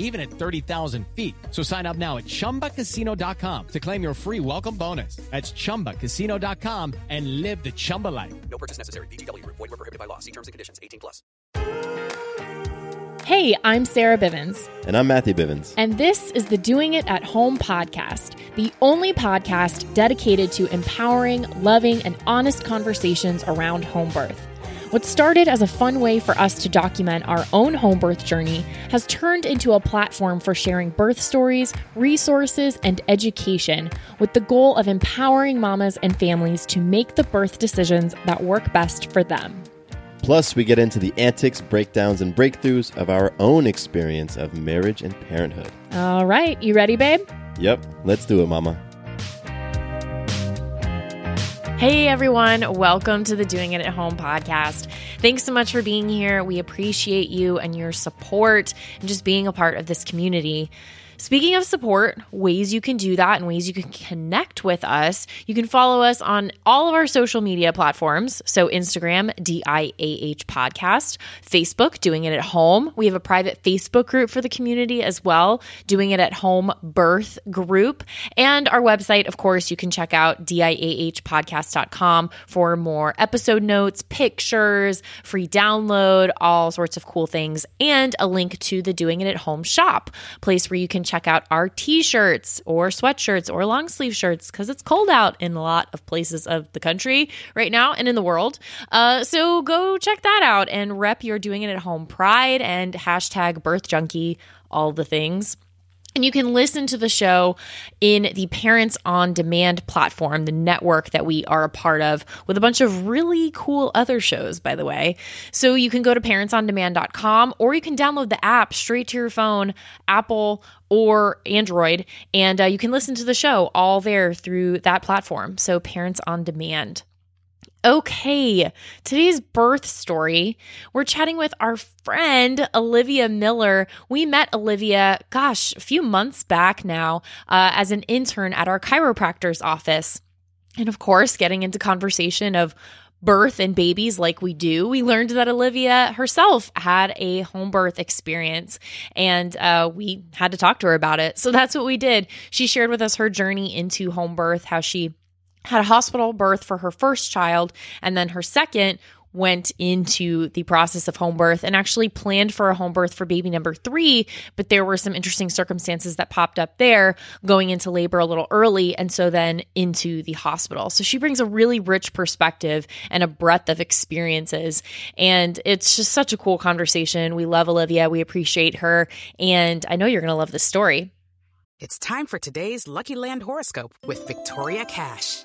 even at 30,000 feet. So sign up now at ChumbaCasino.com to claim your free welcome bonus. That's ChumbaCasino.com and live the Chumba life. No purchase necessary. VGW. Void were prohibited by law. See terms and conditions. 18 plus. Hey, I'm Sarah Bivens. And I'm Matthew Bivens. And this is the Doing It at Home podcast, the only podcast dedicated to empowering, loving, and honest conversations around home birth. What started as a fun way for us to document our own home birth journey has turned into a platform for sharing birth stories, resources, and education with the goal of empowering mamas and families to make the birth decisions that work best for them. Plus, we get into the antics, breakdowns, and breakthroughs of our own experience of marriage and parenthood. All right, you ready, babe? Yep, let's do it, mama. Hey everyone, welcome to the Doing It at Home podcast. Thanks so much for being here. We appreciate you and your support and just being a part of this community. Speaking of support, ways you can do that and ways you can connect with us, you can follow us on all of our social media platforms. So, Instagram, DIAH Podcast, Facebook, Doing It at Home. We have a private Facebook group for the community as well, Doing It at Home Birth Group. And our website, of course, you can check out DIAHpodcast.com for more episode notes, pictures, free download, all sorts of cool things, and a link to the Doing It at Home shop, place where you can check out our t-shirts or sweatshirts or long sleeve shirts because it's cold out in a lot of places of the country right now and in the world. Uh, so go check that out and rep your doing it at home pride and hashtag birth junkie, all the things. And you can listen to the show in the Parents on Demand platform, the network that we are a part of, with a bunch of really cool other shows, by the way. So you can go to parentsondemand.com or you can download the app straight to your phone, Apple or Android, and uh, you can listen to the show all there through that platform. So Parents on Demand. Okay, today's birth story, we're chatting with our friend Olivia Miller. We met Olivia, gosh, a few months back now uh, as an intern at our chiropractor's office. And of course, getting into conversation of birth and babies like we do, we learned that Olivia herself had a home birth experience and uh, we had to talk to her about it. So that's what we did. She shared with us her journey into home birth, how she had a hospital birth for her first child, and then her second went into the process of home birth and actually planned for a home birth for baby number three. But there were some interesting circumstances that popped up there going into labor a little early. And so then into the hospital. So she brings a really rich perspective and a breadth of experiences. And it's just such a cool conversation. We love Olivia. We appreciate her. And I know you're going to love this story. It's time for today's Lucky Land horoscope with Victoria Cash.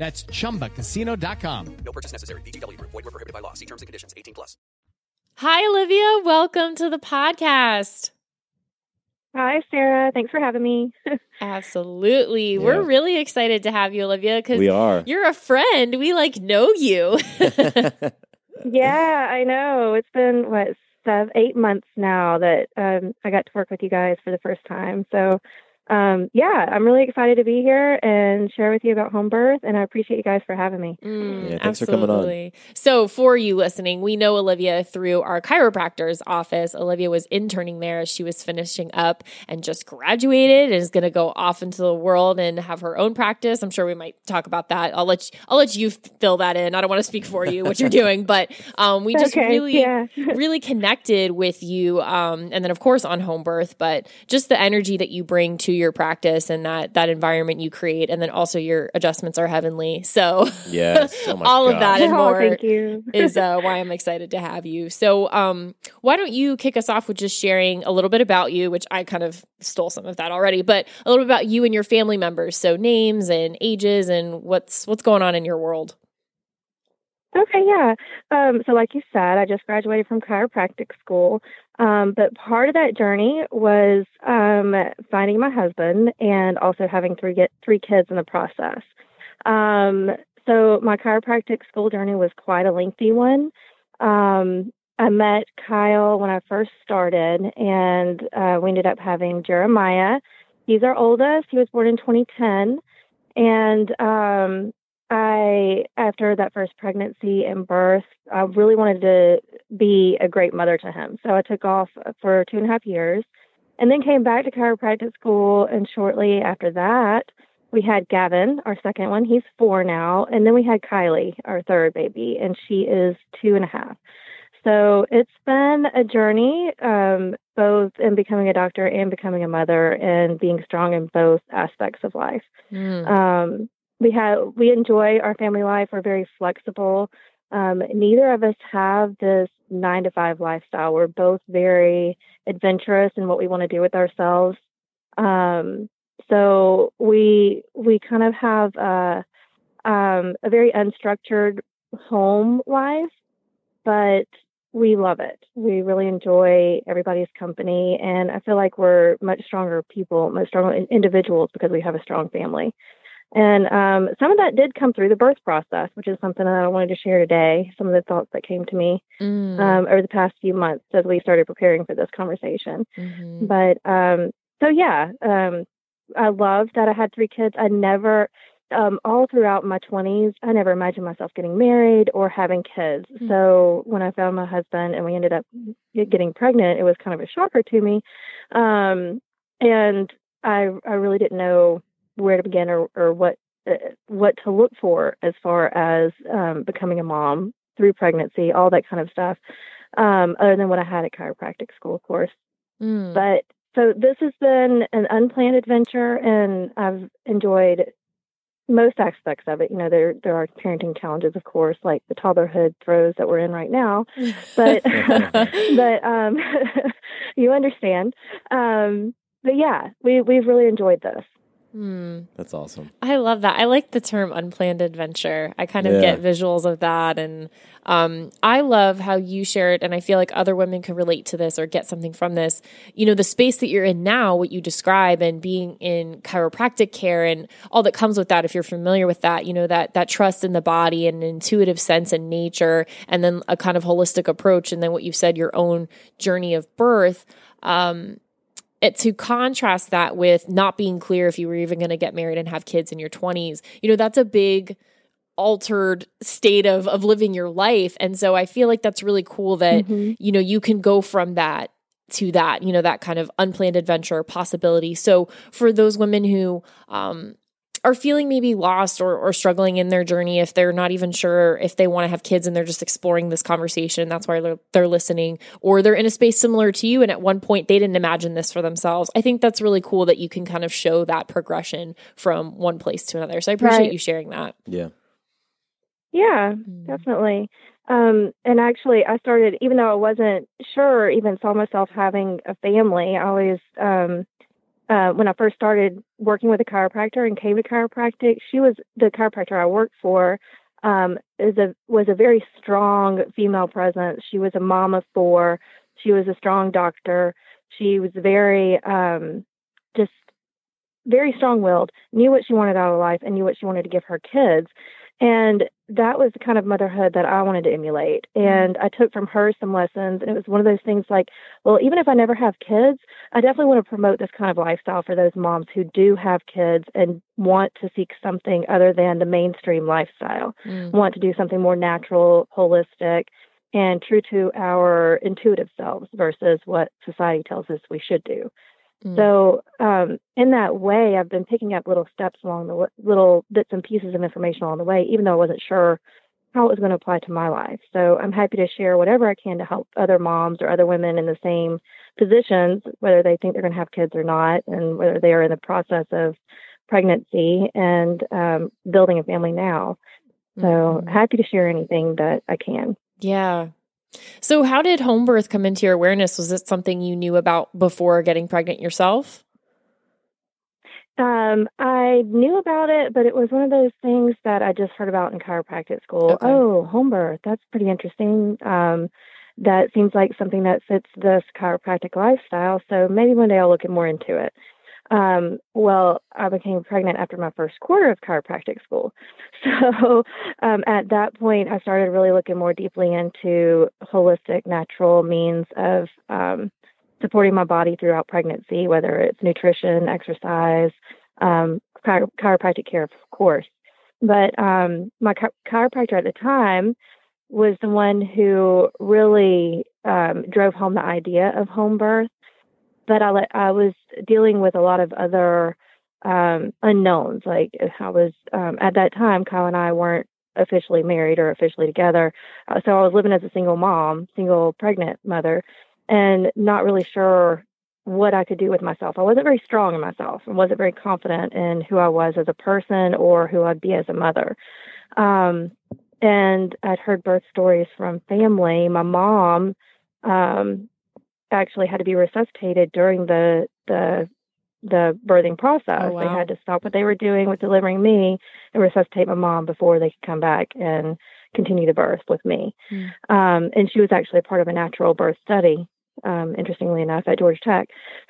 That's chumbacasino.com. No purchase necessary. VGW Group. Void were prohibited by law. See terms and conditions. 18 plus. Hi, Olivia. Welcome to the podcast. Hi, Sarah. Thanks for having me. Absolutely. We're really excited to have you, Olivia, because We are. you're a friend. We like know you. yeah, I know. It's been what seven, eight months now that um, I got to work with you guys for the first time. So, um, yeah, I'm really excited to be here and share with you about home birth, and I appreciate you guys for having me. Mm, Yeah, thanks for coming on. So, for you listening, we know Olivia through our chiropractor's office. Olivia was interning there as she was finishing up and just graduated and is going to go off into the world and have her own practice. I'm sure we might talk about that. I'll let you, I'll let you fill that in. I don't want to speak for you what you're doing, but um, we just Okay, really yeah. really connected with you um, and then of course on home birth but just the energy that you bring to your practice and that that environment you create and then also your adjustments are heavenly so Yes. Oh my all of gosh. that and Oh, more thank you. is uh, why i'm excited to have you so um, why don't you kick us off with just sharing a little bit about you which i kind of stole some of that already but a little bit about you and your family members so names and ages and what's what's going on in your world Okay, yeah. Um, so, like you said, I just graduated from chiropractic school. Um, but part of that journey was um, finding my husband and also having three get three kids in the process. Um, so, my chiropractic school journey was quite a lengthy one. Um, I met Kyle when I first started, and uh, we ended up having Jeremiah. He's our oldest. He was born in 2010, and um, I, after that first pregnancy and birth, I really wanted to be a great mother to him. So I took off for two and a half years and then came back to chiropractic school. And shortly after that, we had Gavin, our second one. He's four now. And then we had Kylie, our third baby, and she is two and a half. So it's been a journey, um, both in becoming a doctor and becoming a mother and being strong in both aspects of life. Um, we have we enjoy our family life. We're very flexible. Um, neither of us have this nine to five lifestyle. We're both very adventurous in what we want to do with ourselves. Um, so we we kind of have a um, a very unstructured home life, but we love it. We really enjoy everybody's company, and I feel like we're much stronger people, much stronger individuals because we have a strong family. And um, some of that did come through the birth process, which is something that I wanted to share today. Some of the thoughts that came to me Mm. um, over the past few months as we started preparing for this conversation. Mhm. But um, so, yeah, um, I loved that I had three kids. I never, um, all throughout my 20s, I never imagined myself getting married or having kids. Mm. So when I found my husband and we ended up getting pregnant, it was kind of a shocker to me. Um, and I, I really didn't know where to begin or, or what uh, what to look for as far as um, becoming a mom through pregnancy, all that kind of stuff. Um, other than what I had at chiropractic school, of course. Mm. But so this has been an unplanned adventure, and I've enjoyed most aspects of it. You know, there there are parenting challenges, of course, like the toddlerhood throes that we're in right now. But but um, you understand. Um, but yeah, we we've really enjoyed this. Hmm. That's awesome. I love that. I like the term unplanned adventure. I kind of Yeah. get visuals of that. And um, I love how you share it. And I feel like other women can relate to this or get something from this. You know, the space that you're in now, what you describe, and being in chiropractic care and all that comes with that, if you're familiar with that, you know, that, that trust in the body and intuitive sense in nature, and then a kind of holistic approach. And then what you said, your own journey of birth. Um, it, to contrast that with not being clear if you were even going to get married and have kids in your 20s you know that's a big altered state of of living your life and so i feel like that's really cool that Mhm. you know you can go from that to that you know that kind of unplanned adventure possibility so for those women who um are feeling maybe lost or, or struggling in their journey if they're not even sure if they want to have kids and they're just exploring this conversation that's why they're, they're listening or they're in a space similar to you and at one point they didn't imagine this for themselves i think that's really cool that you can kind of show that progression from one place to another so i appreciate Right. you sharing that Yeah. Yeah, Mm. definitely. Um, and actually, I started, even though I wasn't sure, even saw myself having a family, I always, um, uh, when I first started working with a chiropractor and came to chiropractic, she was the chiropractor I worked for. Um, is a was a very strong female presence. She was a mom of four. She was a strong doctor. She was very um, just very strong willed, knew what she wanted out of life, and knew what she wanted to give her kids. And that was the kind of motherhood that I wanted to emulate. And I took from her some lessons. And it was one of those things like, well, even if I never have kids, I definitely want to promote this kind of lifestyle for those moms who do have kids and want to seek something other than the mainstream lifestyle, Mm. want to do something more natural, holistic, and true to our intuitive selves versus what society tells us we should do. Mm. So, um, in that way, I've been picking up little steps along the w- little bits and pieces of information along the way, even though I wasn't sure how it was going to apply to my life. So, I'm happy to share whatever I can to help other moms or other women in the same positions, whether they think they're going to have kids or not, and whether they are in the process of pregnancy and um, building a family now. So, happy to share anything that I can. Yeah. So, how did home birth come into your awareness? Was it something you knew about before getting pregnant yourself? Um, I knew about it, but it was one of those things that I just heard about in chiropractic school. Okay. Oh, home birth. That's pretty interesting. Um, that seems like something that fits this chiropractic lifestyle. So maybe one day I'll look more into it. Um, well, I became pregnant after my first quarter of chiropractic school. So um, at that point, I started really looking more deeply into holistic, natural means of um, supporting my body throughout pregnancy, whether it's nutrition, exercise, um, chiro- chiropractic care, of course. But um, my chi- chiropractor at the time was the one who really um, drove home the idea of home birth. But I, I was dealing with a lot of other um, unknowns. Like I was um, at that time, Kyle and I weren't officially married or officially together. Uh, so I was living as a single mom, single pregnant mother, and not really sure what I could do with myself. I wasn't very strong in myself and wasn't very confident in who I was as a person or who I'd be as a mother. Um, and I'd heard birth stories from family. My mom um, actually had to be resuscitated during the the the birthing process. Oh, They had to stop what they were doing with delivering me and resuscitate my mom before they could come back and continue the birth with me. Um, and she was actually a part of a natural birth study, um, interestingly enough, at Georgia Tech.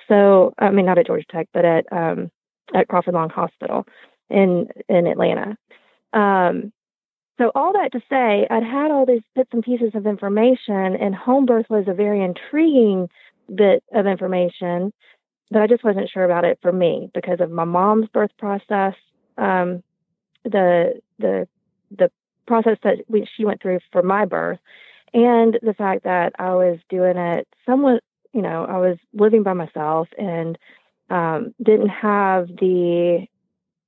So, I mean, not at Georgia Tech, but at um, at Crawford Long Hospital in in Atlanta. Um, so all that to say, I'd had all these bits and pieces of information, and home birth was a very intriguing bit of information, but I just wasn't sure about it for me because of my mom's birth process, um, the the the process that we, she went through for my birth, and the fact that I was doing it somewhat, you know, I was living by myself and um, didn't have the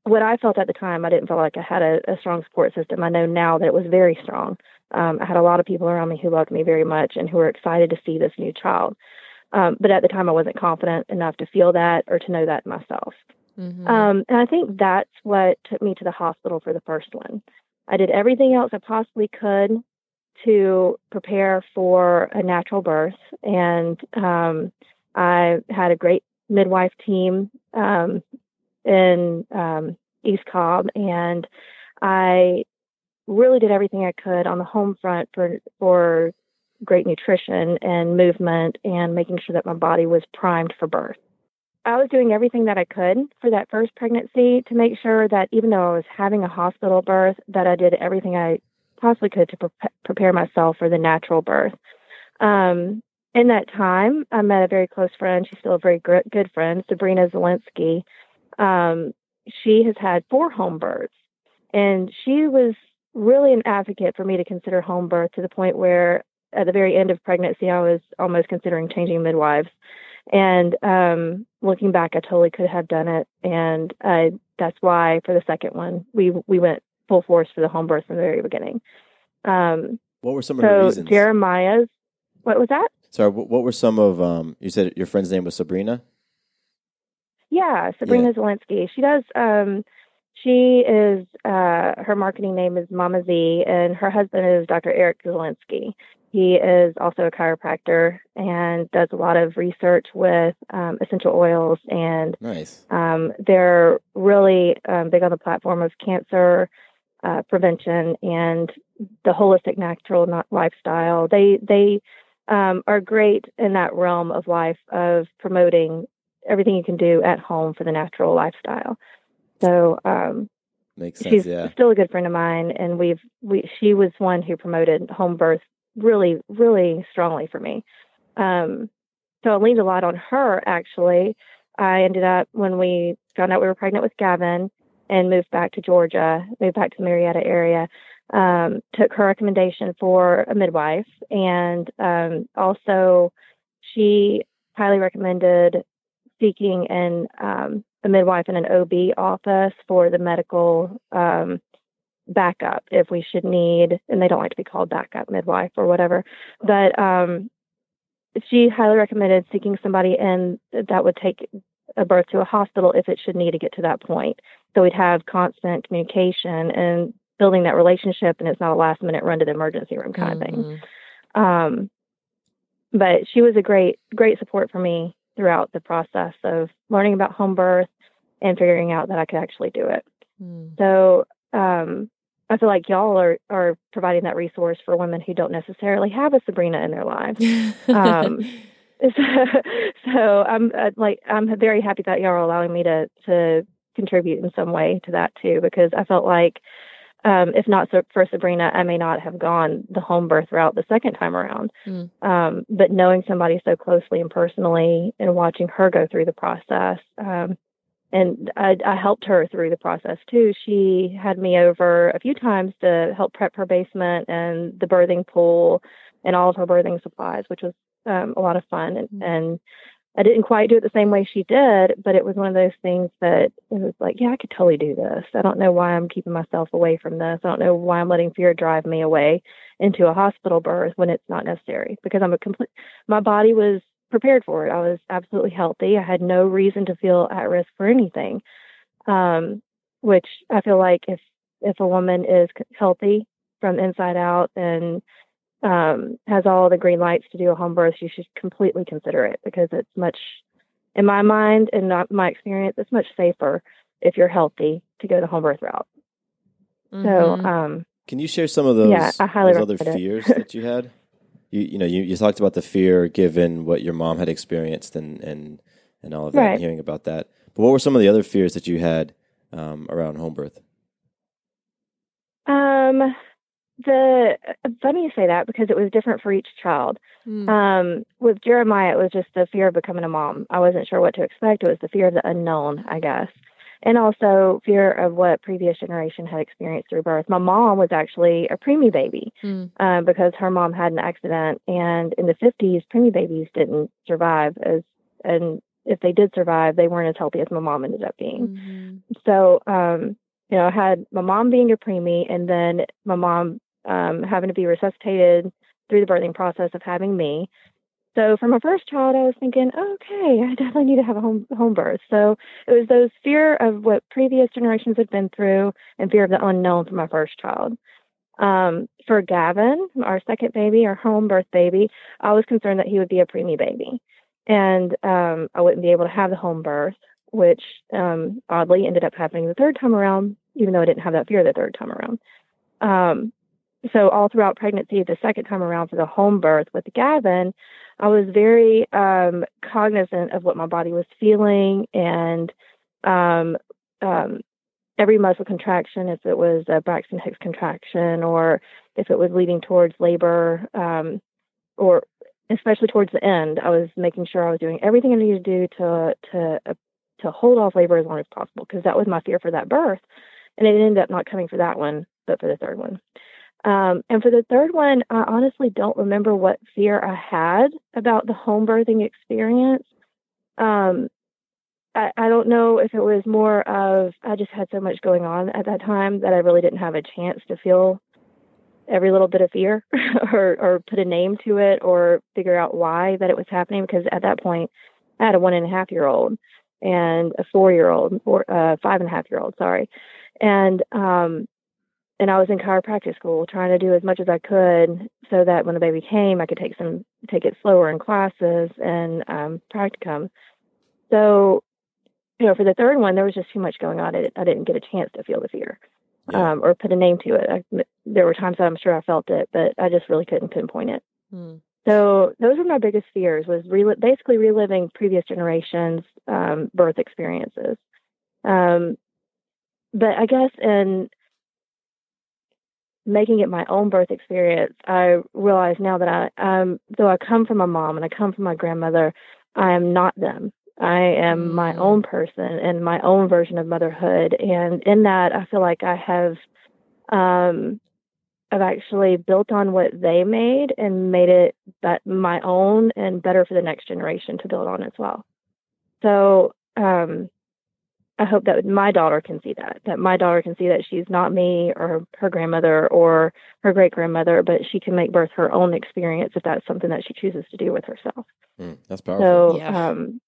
what I felt at the time, I didn't feel like I had a, a strong support system. I know now that it was very strong. Um, I had a lot of people around me who loved me very much and who were excited to see this new child. Um, but at the time, I wasn't confident enough to feel that or to know that myself. Mm-hmm. Um, and I think that's what took me to the hospital for the first one. I did everything else I possibly could to prepare for a natural birth, and um, I had a great midwife team um, in um, East Cobb, and I really did everything I could on the home front for for great nutrition and movement and making sure that my body was primed for birth. I was doing everything that I could for that first pregnancy to make sure that even though I was having a hospital birth, that I did everything I possibly could to pre- prepare myself for the natural birth. Um, in that time, I met a very close friend. She's still a very gr- good friend, Sabrina Zielinski. Um, she has had four home births, and she was really an advocate for me to consider home birth to the point where at the very end of pregnancy, I was almost considering changing midwives. And um, looking back, I totally could have done it, and I, that's why for the second one, we we went full force for the home birth from the very beginning. Um, What were some of the so reasons? Jeremiah's, what was that? Sorry, wh- what were some of um? You said your friend's name was Sabrina. Yeah, Sabrina Zielinski. She does. Um, she is. Uh, her marketing name is Mama Z, and her husband is Dr. Eric Zielinski. He is also a chiropractor and does a lot of research with um, essential oils, and Nice. um, they're really um, big on the platform of cancer uh, prevention and the holistic natural not lifestyle. They they um, are great in that realm of life of promoting everything you can do at home for the natural lifestyle. So um, Makes sense. she's Yeah. still a good friend of mine, and we've we she was one who promoted home birth really really strongly for me. Um, so I leaned a lot on her. Actually, I ended up when we found out we were pregnant with Gavin and moved back to Georgia, moved back to the Marietta area. Um, took her recommendation for a midwife, and um, also she highly recommended seeking an um, a midwife in an OB office for the medical um, backup if we should need, and they don't like to be called backup midwife or whatever. But um, she highly recommended seeking somebody in that would take a birth to a hospital if it should need to get to that point. So we'd have constant communication and building that relationship, and it's not a last minute run to the emergency room kind of thing. Um, but she was a great, great support for me throughout the process of learning about home birth and figuring out that I could actually do it. So um, I feel like y'all are, are providing that resource for women who don't necessarily have a Sabrina in their lives. um, so, so I'm uh, like I'm very happy that y'all are allowing me to to contribute in some way to that too, because I felt like um, if not so for Sabrina, I may not have gone the home birth route the second time around. Mm. Um, but knowing somebody so closely and personally and watching her go through the process, um, and I, I helped her through the process too. She had me over a few times to help prep her basement and the birthing pool and all of her birthing supplies, which was um, a lot of fun. And, and I didn't quite do it the same way she did, but it was one of those things that it was like, yeah, I could totally do this. I don't know why I'm keeping myself away from this. I don't know why I'm letting fear drive me away into a hospital birth when it's not necessary because I'm a complete, my body was prepared for it. I was absolutely healthy. I had no reason to feel at risk for anything. Um, which I feel like if, if a woman is healthy from inside out and um, has all the green lights to do a home birth, you should completely consider it because it's much, in my mind and not my experience, it's much safer if you're healthy to go the home birth route. So, Mhm. um, Can you share some of those, Yeah, I highly those other fears that you had? You you know you, you talked about the fear given what your mom had experienced and and and all of that, Right. and hearing about that. But what were some of the other fears that you had um, around home birth? Um, the funny you say that because it was different for each child. Mm. Um, with Jeremiah, it was just the fear of becoming a mom. I wasn't sure what to expect. It was the fear of the unknown, I guess, and also fear of what previous generation had experienced through birth. My mom was actually a preemie baby Mm. um, because her mom had an accident, and in the fifties, preemie babies didn't survive as, and if they did survive, they weren't as healthy as my mom ended up being. Mhm. So, um, you know, I had my mom being a preemie and then my mom um, having to be resuscitated through the birthing process of having me. So for my first child, I was thinking, okay, I definitely need to have a home home birth. So it was those fear of what previous generations had been through and fear of the unknown for my first child. Um, for Gavin, our second baby, our home birth baby, I was concerned that he would be a preemie baby, and um, I wouldn't be able to have the home birth, which um, oddly ended up happening the third time around, even though I didn't have that fear the third time around. So all throughout pregnancy, the second time around for the home birth with Gavin, I was very um, cognizant of what my body was feeling and um, um, every muscle contraction, if it was a Braxton Hicks contraction or if it was leading towards labor, um, or especially towards the end, I was making sure I was doing everything I needed to do to to uh, to hold off labor as long as possible because that was my fear for that birth, and it ended up not coming for that one, but for the third one. Um, and for the third one, I honestly don't remember what fear I had about the home birthing experience. Um, I, I don't know if it was more of I just had so much going on at that time that I really didn't have a chance to feel every little bit of fear or or put a name to it or figure out why that it was happening because at that point I had a one and a half year old and a four year old or uh five and a half year old, sorry. And um and I was in chiropractic school trying to do as much as I could so that when the baby came I could take some take it slower in classes and um practicum. So, you know, for the third one there was just too much going on. I, I didn't get a chance to feel the fear. Um, or put a name to it. I, there were times that I'm sure I felt it, but I just really couldn't pinpoint it. Mm. so those were my biggest fears was rel- basically reliving previous generations um, birth experiences um, but i guess in making it my own birth experience i realize now that i um, though i come from my mom and i come from my grandmother i am not them. I am my own person and my own version of motherhood. And in that i feel like i have um, I've actually built on what they made and made it but my own and better for the next generation to build on as well. So um, I hope that my daughter can see that, that my daughter can see that she's not me or her grandmother or her great grandmother, but she can make birth her own experience if that's something that she chooses to do with herself. Mm, that's powerful. So, yeah, um,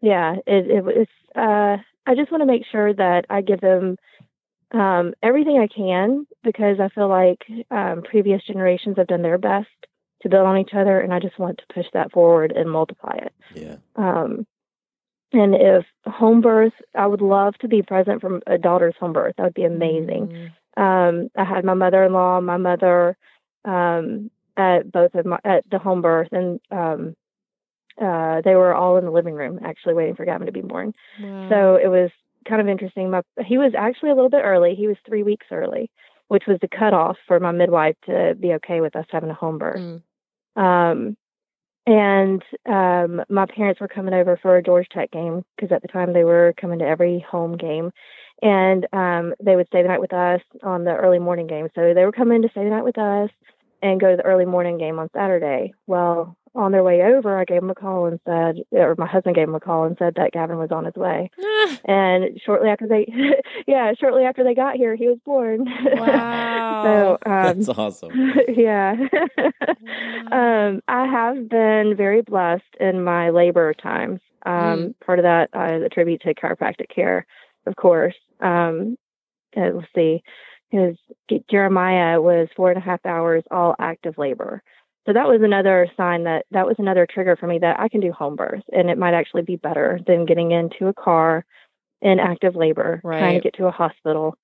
yeah it, it, it's, uh, I just want to make sure that I give them um, everything I can because I feel like um, previous generations have done their best to build on each other, and I just want to push that forward and multiply it. Yeah. Um, and if home birth, I would love to be present for a daughter's home birth. That would be amazing. Mm-hmm. Um, I had my mother-in-law, my mother, um, at both of my at the home birth, and um, uh, they were all in the living room actually waiting for Gavin to be born. Wow. So it was kind of interesting. My he was actually a little bit early. He was three weeks early, which was the cutoff for my midwife to be okay with us having a home birth. Mm. Um, and um, my parents were coming over for a Georgia Tech game because at the time they were coming to every home game, and um, they would stay the night with us on the early morning game. So they were coming to stay the night with us and go to the early morning game on Saturday. Well, on their way over, I gave him a call and said, or my husband gave him a call and said that Gavin was on his way. and shortly after they, yeah, shortly after they got here, he was born. Wow. so, um, That's awesome. yeah. um, I have been very blessed in my labor times. Um, Part of that I attribute to chiropractic care, of course. Um, let's see, because Jeremiah was four and a half hours all active labor. So that was another sign that that was another trigger for me that I can do home birth and it might actually be better than getting into a car in active labor, trying to get to a hospital.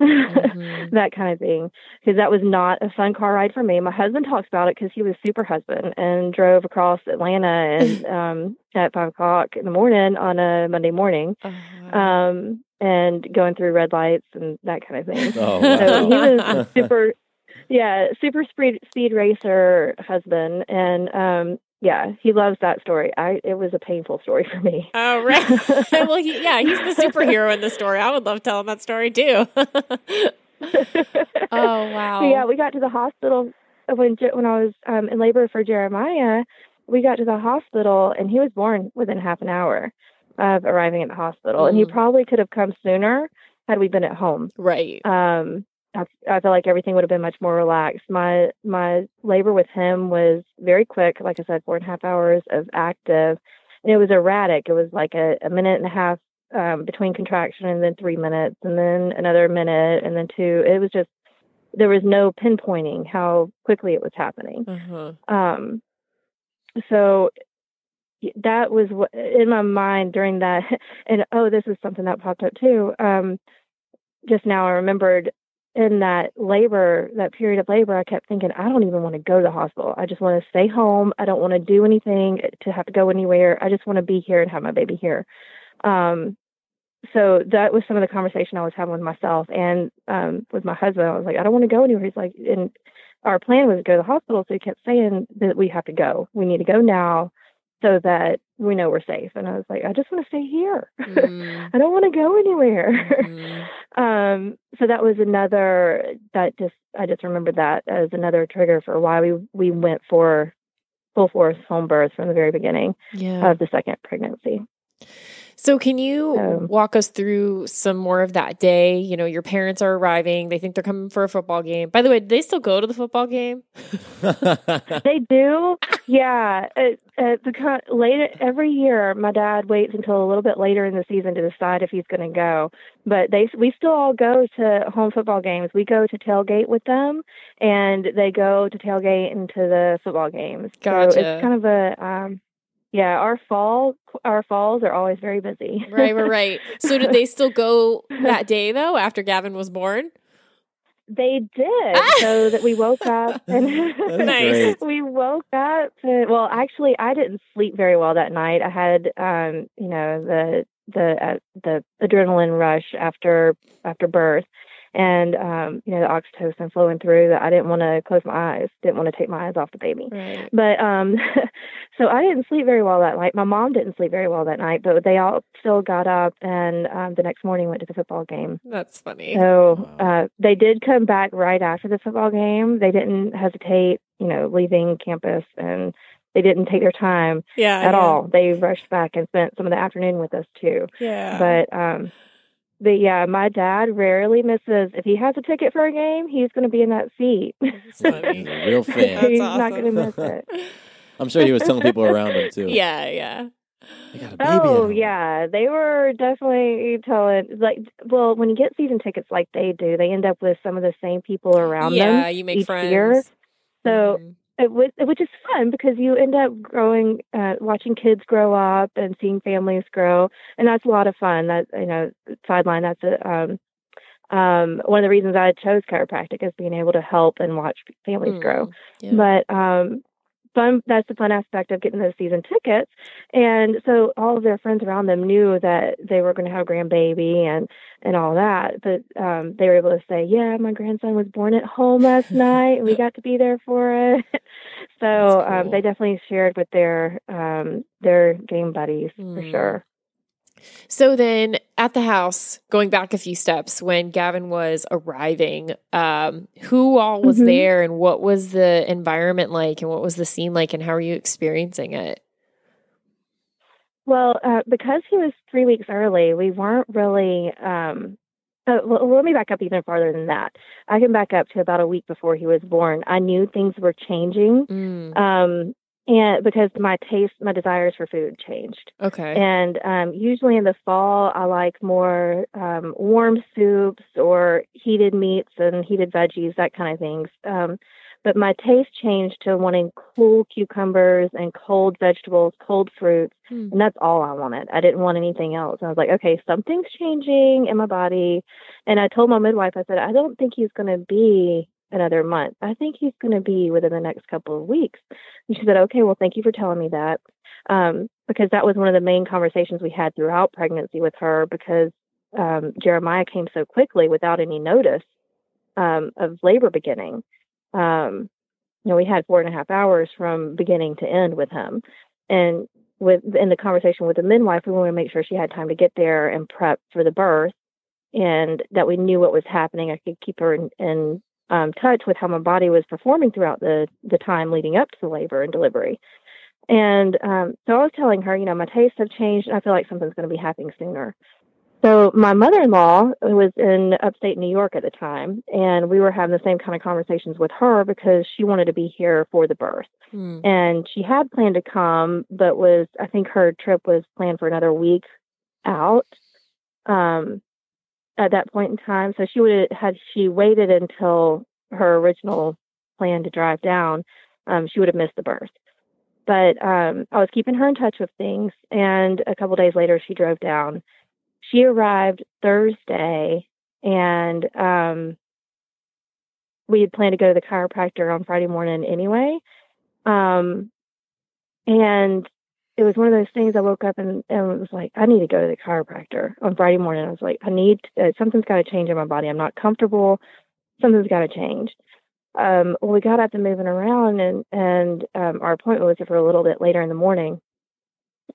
Mhm. that kind of thing because that was not a fun car ride for me my husband talks about it because he was super husband and drove across atlanta and um at five o'clock in the morning on a monday morning Uh-huh. um and going through red lights and that kind of thing Oh, so he was super yeah super speed speed racer husband and um yeah he loves that story i it was a painful story for me Oh right. well, he, yeah, he's the superhero in the story. I would love telling that story too. oh wow. So, yeah, we got to the hospital when when I was um, in labor for Jeremiah. We got to the hospital, and he was born within half an hour of arriving at the hospital, and he Mm. probably could have come sooner had we been at home. Right. Um, I, I feel like everything would have been much more relaxed. My my labor with him was very quick, like I said, four and a half hours of active, and it was erratic. It was like a, a minute and a half um, between contraction, and then three minutes, and then another minute, and then two. It was just there was no pinpointing how quickly it was happening. Uh-huh. Um, so that was what in my mind during that. And oh, this is something that popped up too. Um, just now I remembered in that labor, that period of labor, I kept thinking, I don't even want to go to the hospital. I just want to stay home. I don't want to do anything to have to go anywhere. I just want to be here and have my baby here. Um, so that was some of the conversation I was having with myself and um, with my husband. I was like, I don't want to go anywhere. He's like, and our plan was to go to the hospital. So he kept saying that we have to go. We need to go now so that we know we're safe. And I was like, I just want to stay here. Mm. I don't want to go anywhere. Mhm. um, so that was another that just I just remembered that as another trigger for why we we went for full force home birth from the very beginning Yeah. of the second pregnancy. So, can you Um, walk us through some more of that day? You know, your parents are arriving. They think they're coming for a football game. By the way, do they still go to the football game? They do, yeah. It, it because later every year, my dad waits until a little bit later in the season to decide if he's going to go. But they, we still all go to home football games. We go to tailgate with them, and they go to tailgate into the football games. So it's kind of a, um, yeah. Our fall, our falls are always very busy. Right, right, right. So, did they still go that day though after Gavin was born? they did. so that we woke up and Nice. we woke up. To, well, actually, I didn't sleep very well that night. I had, um, you know, the the uh, the adrenaline rush after after birth, and um, you know the oxytocin flowing through. That I didn't want to close my eyes. Didn't want to take my eyes off the baby. Right. But um, so I didn't sleep very well that night. My mom didn't sleep very well that night, but they all still got up and um, the next morning went to the football game. That's funny. So uh, they did come back right after the football game. They didn't hesitate, you know, leaving campus and they didn't take their time Yeah, at yeah. all. They rushed back and spent some of the afternoon with us too. Yeah. But um but yeah, my dad rarely misses if he has a ticket for a game, he's gonna be in that seat. He's a real fan. he's not gonna miss it. I'm sure he was telling people around him too. Yeah, yeah. Oh yeah, they were definitely telling like well when you get season tickets like they do, they end up with some of the same people around them. Yeah, you make each friends. Year. So mm-hmm. It was, which is fun because you end up growing, uh, watching kids grow up and seeing families grow, and that's a lot of fun. That you know, sideline. That's a um, um, one of the reasons I chose chiropractic is being able to help and watch families Mm, grow. yeah. But um, fun. That's the fun aspect of getting those season tickets. And so all of their friends around them knew that they were going to have a grandbaby and and all that. But um, they were able to say, "Yeah, my grandson was born at home last night. and We got to be there for it." So um, they definitely shared with their um, their game buddies for Mm. sure. So then at the house, going back a few steps, when Gavin was arriving, um, who all was Mhm. there and what was the environment like and what was the scene like and how are you experiencing it? Well, uh, because he was three weeks early, we weren't really. Um, uh, well, let me back up even farther than that. I can back up to about a week before he was born. I knew things were changing, Mm. um, and because my taste, my desires for food changed. Okay. And um, usually in the fall, I like more um, warm soups or heated meats and heated veggies, that kind of things. But my taste changed to wanting cool cucumbers and cold vegetables, cold fruits, Hmm. and that's all I wanted. I didn't want anything else. I was like, okay, something's changing in my body. And I told my midwife, I said, I don't think he's going to be another month. I think he's going to be within the next couple of weeks. And she said, okay, well, thank you for telling me that. Um, because that was one of the main conversations we had throughout pregnancy with her because um, Jeremiah came so quickly without any notice um, of labor beginning. Um, you know, we had four and a half hours from beginning to end with him. And with in the conversation with the midwife, we wanted to make sure she had time to get there and prep for the birth and that we knew what was happening. I could keep her in, in um, touch with how my body was performing throughout the, the time leading up to the labor and delivery. And um, so I was telling her, you know, my tastes have changed I feel like something's going to be happening sooner. So my mother-in-law was in upstate New York at the time, and we were having the same kind of conversations with her because she wanted to be here for the birth. Hmm. And she had planned to come, but was I think her trip was planned for another week out. Um, at that point in time, so she would had she waited until her original plan to drive down, um, she would have missed the birth. But um, I was keeping her in touch with things, and a couple days later, she drove down. She arrived Thursday, and um, we had planned to go to the chiropractor on Friday morning anyway. Um, and it was one of those things I woke up and, and was like, I need to go to the chiropractor on Friday morning. I was like, I need, uh, something's got to change in my body. I'm not comfortable. Something's got to change. Um, well, we got up and moving around and, and, um, our appointment was for a little bit later in the morning.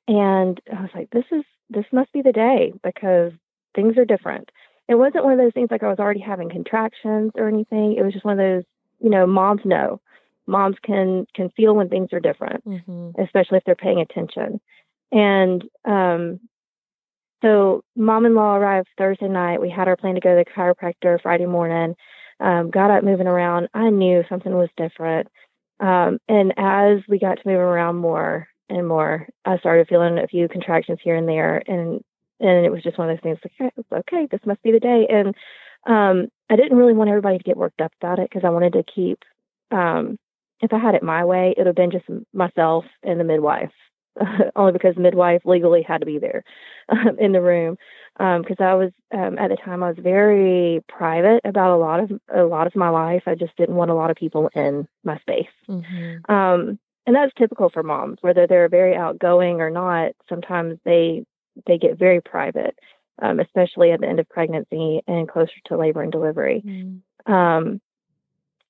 And I was like, this is, this must be the day because things are different. It wasn't one of those things like I was already having contractions or anything. It was just one of those, you know, moms know. Moms can can feel when things are different, Mm-hmm. especially if they're paying attention. And um, so, mom-in-law arrived Thursday night. We had our plan to go to the chiropractor Friday morning. Um, got up moving around. I knew something was different. Um, and as we got to move around more and more, I started feeling a few contractions here and there, and and it was just one of those things like, okay, okay this must be the day. And um, I didn't really want everybody to get worked up about it because I wanted to keep. Um, if I had it my way, it would have been just myself and the midwife only because midwife legally had to be there um, in the room because um, I was um, at the time I was very private about a lot of a lot of my life. I just didn't want a lot of people in my space, Mm-hmm. And that's typical for moms, whether they're very outgoing or not. Sometimes they they get very private, um, especially at the end of pregnancy and closer to labor and delivery. Mm-hmm. Um,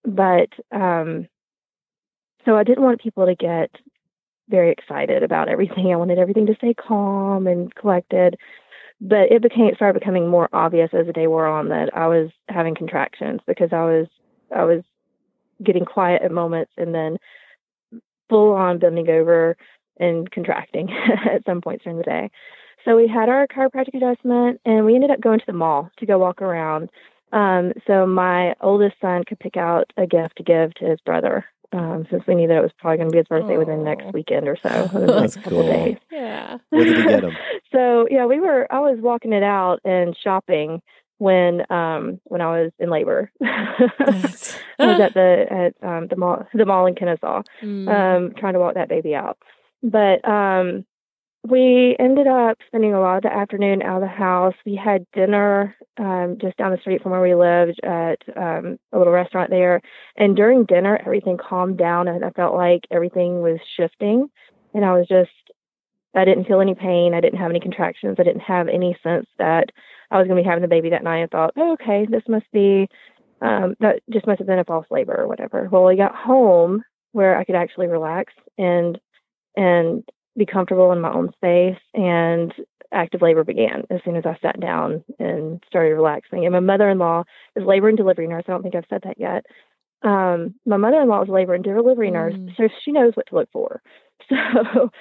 but um, so I didn't want people to get very excited about everything. I wanted everything to stay calm and collected. But it became started becoming more obvious as the day wore on that I was having contractions because I was I was getting quiet at moments and then full on bending over and contracting at some points during the day. So we had our chiropractic adjustment and we ended up going to the mall to go walk around. Um, so my oldest son could pick out a gift to give to his brother um, since we knew that it was probably going to be his birthday within the next weekend or so, within the That's next couple cool. days. Yeah. What did he get him? So yeah, we were. I was walking it out and shopping when um when I was in labor. I was at the at um the mall the mall in Kennesaw, Mm. um trying to walk that baby out. But um we ended up spending a lot of the afternoon out of the house. We had dinner um just down the street from where we lived at um a little restaurant there. And during dinner everything calmed down and I felt like everything was shifting and I was just I didn't feel any pain. I didn't have any contractions. I didn't have any sense that I was going to be having the baby that night. I thought, oh, okay, this must be, um, that just must have been a false labor or whatever. Well, I got home where I could actually relax and and be comfortable in my own space, and active labor began as soon as I sat down and started relaxing. And my mother-in-law is labor and delivery nurse. I don't think I've said that yet. Um, my mother-in-law is labor and delivery nurse, so she knows what to look for.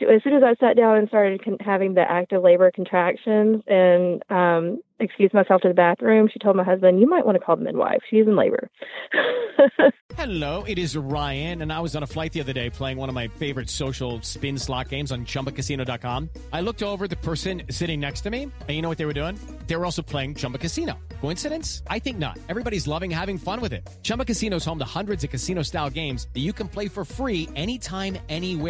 So as soon as I sat down and started con- having the active labor contractions and um, excused myself to the bathroom, she told my husband, "You might want to call the midwife. She's in labor." Hello, it is Ryan, and I was on a flight the other day playing one of my favorite social spin slot games on chumbacasino.com. I looked over the person sitting next to me, and you know what they were doing? They were also playing Chumba Casino. Coincidence? I think not. Everybody's loving having fun with it. Chumba Casino is home to hundreds of casino style games that you can play for free anytime, anywhere,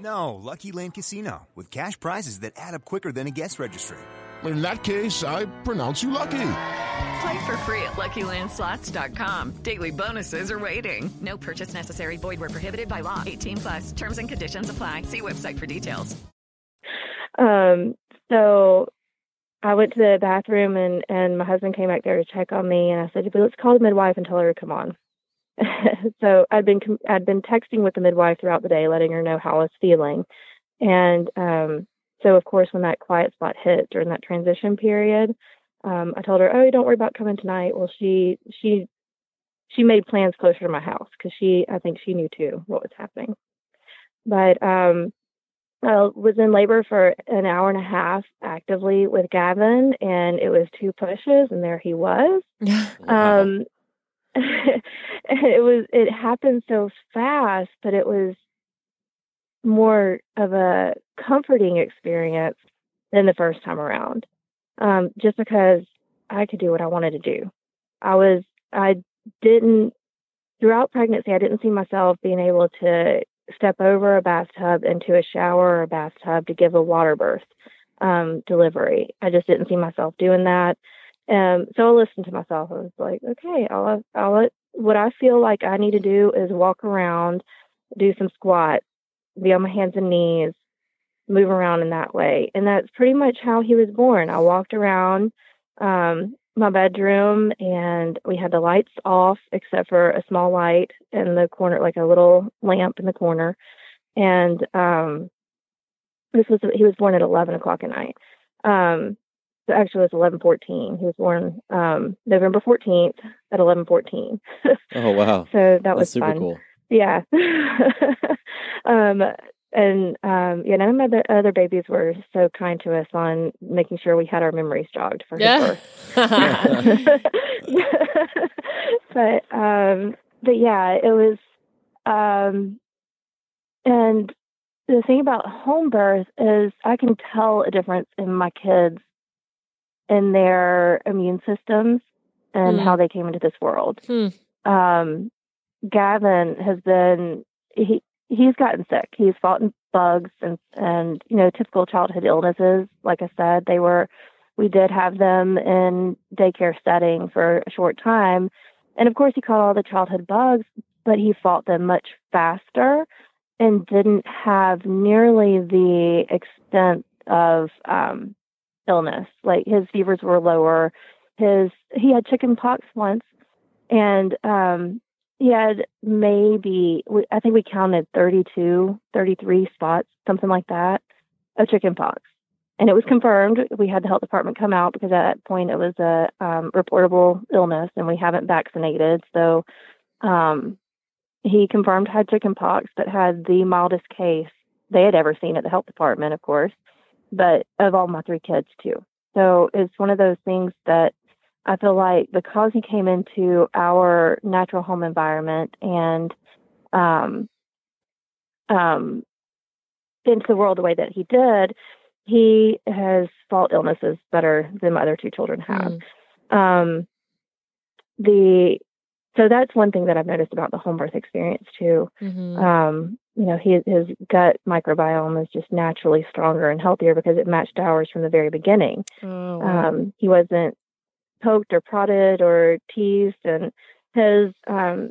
No, Lucky Land Casino, with cash prizes that add up quicker than a guest registry. In that case, I pronounce you lucky. Play for free at LuckyLandSlots.com. Daily bonuses are waiting. No purchase necessary. Void where prohibited by law. 18 plus. Terms and conditions apply. See website for details. um, so I went to the bathroom and and my husband came back there to check on me, and I said, "Let's call the midwife and tell her to come on." so I'd been I'd been texting with the midwife throughout the day, letting her know how I was feeling, and um, so of course when that quiet spot hit during that transition period, um, I told her, "Oh, you don't worry about coming tonight." Well, she she she made plans closer to my house because she I think she knew too what was happening, but um, I was in labor for an hour and a half actively with Gavin, and it was two pushes, and there he was. Um, it was it happened so fast, but it was more of a comforting experience than the first time around. Um, just because I could do what I wanted to do. I was I didn't throughout pregnancy I didn't see myself being able to step over a bathtub into a shower or a bathtub to give a water birth um, delivery. I just didn't see myself doing that. Um, so I listened to myself. I was like, okay, I'll, I'll what I feel like I need to do is walk around, do some squats, be on my hands and knees, move around in that way. And that's pretty much how he was born. I walked around um, my bedroom and we had the lights off except for a small light in the corner, like a little lamp in the corner. And um, this was, he was born at 11 o'clock at night. Um, so actually it was eleven fourteen. He was born um November fourteenth at eleven fourteen. Oh wow! so that That's was super fun. cool. Yeah. um and um, yeah, none of the other babies were so kind to us on making sure we had our memories jogged for his Yeah. birth. but um, but yeah, it was. Um, and the thing about home birth is I can tell a difference in my kids in their immune systems and Hmm. how they came into this world. Hmm. Um, Gavin has been he he's gotten sick. He's fought bugs and and you know typical childhood illnesses. Like I said, they were we did have them in daycare setting for a short time, and of course he caught all the childhood bugs, but he fought them much faster and didn't have nearly the extent of um, illness. Like his fevers were lower. His he had chicken pox once, and um, he had maybe I think we counted 32, 33 spots, something like that, of chicken pox. And it was confirmed. We had the health department come out because at that point it was a um, reportable illness, and we haven't vaccinated. So um, he confirmed had chicken pox, but had the mildest case they had ever seen at the health department, of course, but of all my three kids too. So it's one of those things that I feel like because he came into our natural home environment and um, um, into the world the way that he did, he has fought illnesses better than my other two children have. Um, the so that's one thing that I've noticed about the home birth experience too. Mhm. Um, you know, his his gut microbiome is just naturally stronger and healthier because it matched ours from the very beginning. Oh, wow. Um, he wasn't poked or prodded or teased, and his, um,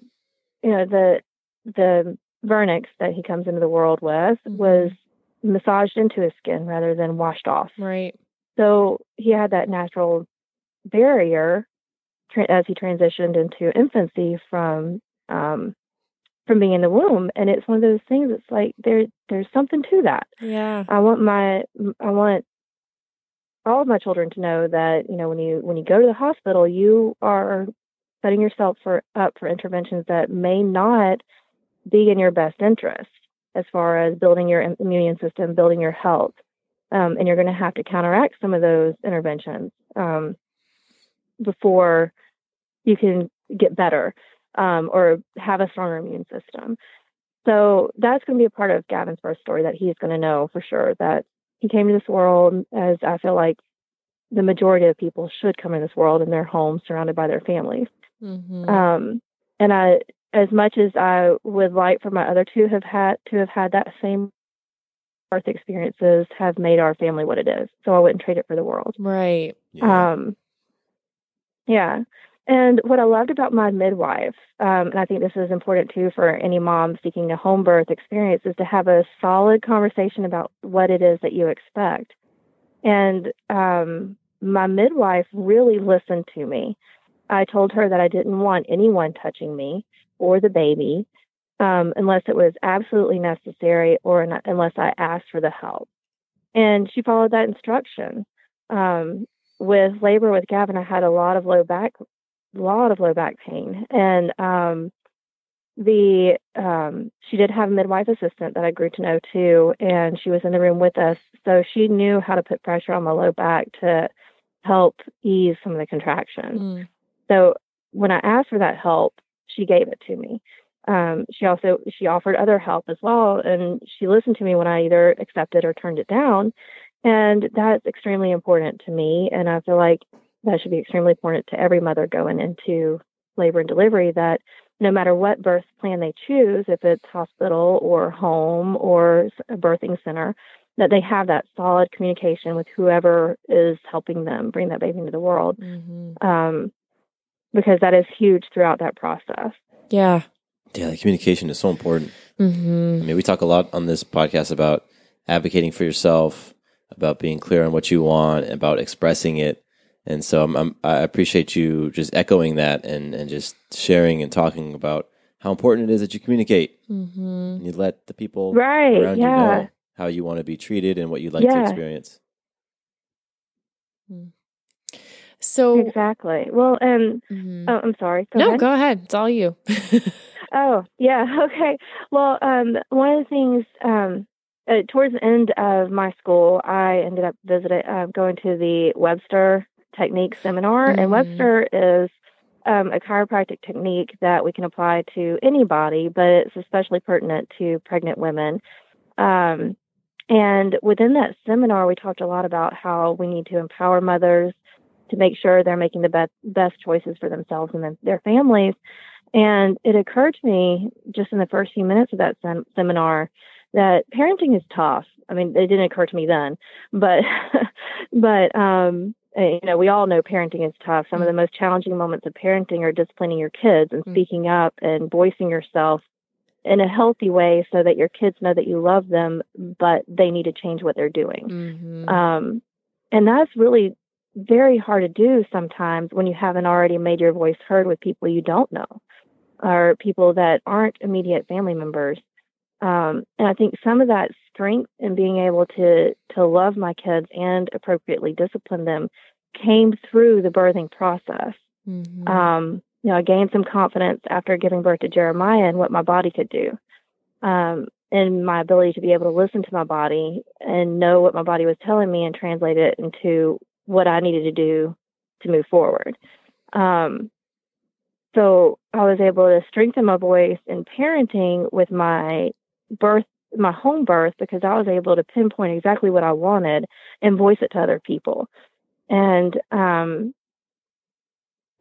you know, the the vernix that he comes into the world with was massaged into his skin rather than washed off. Right. So he had that natural barrier tra- as he transitioned into infancy from um, from being in the womb, and it's one of those things. It's like there there's something to that. Yeah. I want my I want all of my children to know that you know when you when you go to the hospital, you are setting yourself for up for interventions that may not be in your best interest as far as building your immune system, building your health, um, and you're going to have to counteract some of those interventions um, before you can get better um, or have a stronger immune system. So that's going to be a part of Gavin's birth story that he's going to know for sure that he came to this world as I feel like the majority of people should come in this world in their home surrounded by their families. Mhm. Um, and I, as much as I would like for my other two have had to have had that same birth experiences, have made our family what it is. So I wouldn't trade it for the world. Right. Um, yeah. And what I loved about my midwife, um, and I think this is important too for any mom seeking a home birth experience, is to have a solid conversation about what it is that you expect. And um, my midwife really listened to me. I told her that I didn't want anyone touching me or the baby um, unless it was absolutely necessary or un- unless I asked for the help. And she followed that instruction. Um, with labor with Gavin, I had a lot of low back, lot of low back pain, and um, the um, she did have a midwife assistant that I grew to know too, and she was in the room with us, so she knew how to put pressure on my low back to help ease some of the contractions. Mm. So when I asked for that help, she gave it to me. Um, she also she offered other help as well, and she listened to me when I either accepted or turned it down, and that's extremely important to me. And I feel like that should be extremely important to every mother going into labor and delivery. That no matter what birth plan they choose, if it's hospital or home or a birthing center, that they have that solid communication with whoever is helping them bring that baby into the world Mm-hmm. um, because that is huge throughout that process. Yeah. Yeah, the communication is so important. Mm-hmm. I mean, we talk a lot on this podcast about advocating for yourself, about being clear on what you want, about expressing it. And so I'm, I'm, I appreciate you just echoing that and, and just sharing and talking about how important it is that you communicate. Mm-hmm. And you let the people Right, around you know how you want to be treated and what you'd like to experience. So exactly. Well, and oh, I'm sorry. Go no, ahead. go ahead. It's all you. Oh, yeah. Okay. Well, um, one of the things um, uh, towards the end of my school, I ended up visiting, uh, going to the Webster Technique Seminar, and Webster is um, a chiropractic technique that we can apply to anybody, but it's especially pertinent to pregnant women. Um, and within that seminar, we talked a lot about how we need to empower mothers to make sure they're making the best best choices for themselves and their families. And it occurred to me just in the first few minutes of that sem- seminar that parenting is tough. I mean, it didn't occur to me then, but but um, you know, we all know parenting is tough. Some of the most challenging moments of parenting are disciplining your kids and speaking up and voicing yourself in a healthy way so that your kids know that you love them, but they need to change what they're doing. Mm-hmm. Um, and that's really very hard to do sometimes when you haven't already made your voice heard with people you don't know or people that aren't immediate family members. Um, and I think some of that strength in being able to to love my kids and appropriately discipline them came through the birthing process. Mm-hmm. Um, you know, I gained some confidence after giving birth to Jeremiah and what my body could do, um, and my ability to be able to listen to my body and know what my body was telling me and translate it into what I needed to do to move forward. Um, so I was able to strengthen my voice in parenting with my birth, my home birth, because I was able to pinpoint exactly what I wanted and voice it to other people. And um,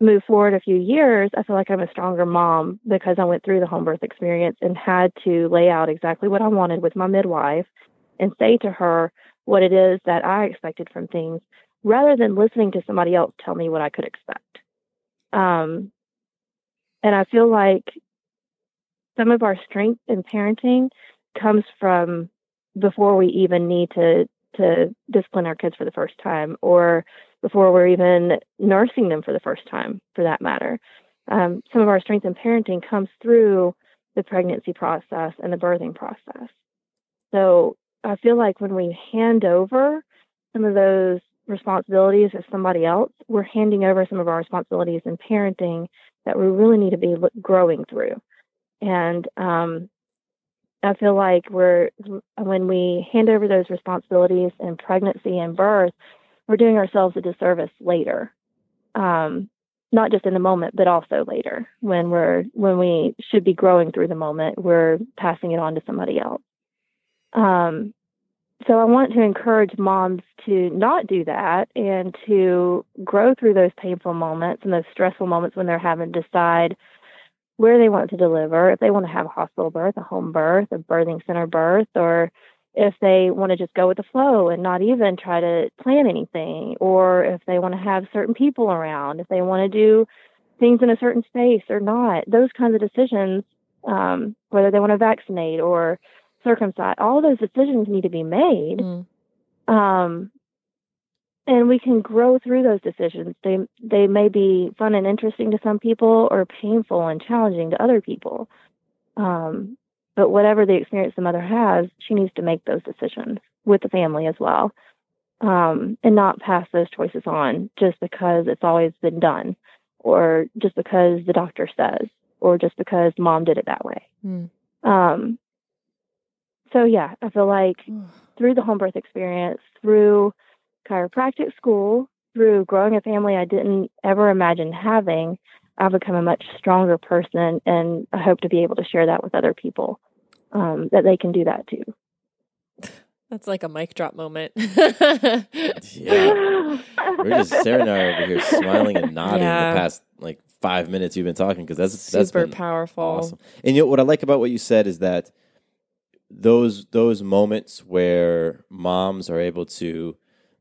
move forward a few years, I feel like I'm a stronger mom because I went through the home birth experience and had to lay out exactly what I wanted with my midwife and say to her what it is that I expected from things rather than listening to somebody else tell me what I could expect. Um, and I feel like some of our strength in parenting comes from before we even need to to discipline our kids for the first time or before we're even nursing them for the first time for that matter. Um, some of our strength in parenting comes through the pregnancy process and the birthing process. So i feel like when we hand over some of those responsibilities to somebody else we're handing over some of our responsibilities in parenting that we really need to be growing through. And um, I feel like we're when we hand over those responsibilities in pregnancy and birth, we're doing ourselves a disservice later. Um, not just in the moment, but also later when we're when we should be growing through the moment, we're passing it on to somebody else. Um, so I want to encourage moms to not do that and to grow through those painful moments and those stressful moments when they're having to decide where they want to deliver, if they want to have a hospital birth, a home birth, a birthing center birth, or if they want to just go with the flow and not even try to plan anything, or if they want to have certain people around, if they want to do things in a certain space or not, those kinds of decisions, um, whether they want to vaccinate or circumcise, all those decisions need to be made. Mm. Um, and we can grow through those decisions. They they may be fun and interesting to some people, or painful and challenging to other people. Um, but whatever the experience the mother has, she needs to make those decisions with the family as well, um, and not pass those choices on just because it's always been done, or just because the doctor says, or just because mom did it that way. Mm. Um, so yeah, I feel like through the home birth experience, through chiropractic school, through growing a family I didn't ever imagine having, I've become a much stronger person, and I hope to be able to share that with other people, um, that they can do that too. That's like a mic drop moment. Yeah. We're just Sarah and I are over here smiling and nodding Yeah. the past like five minutes you've been talking because that's that's Super been powerful. awesome. And you know what I like about what you said is that those those moments where moms are able to,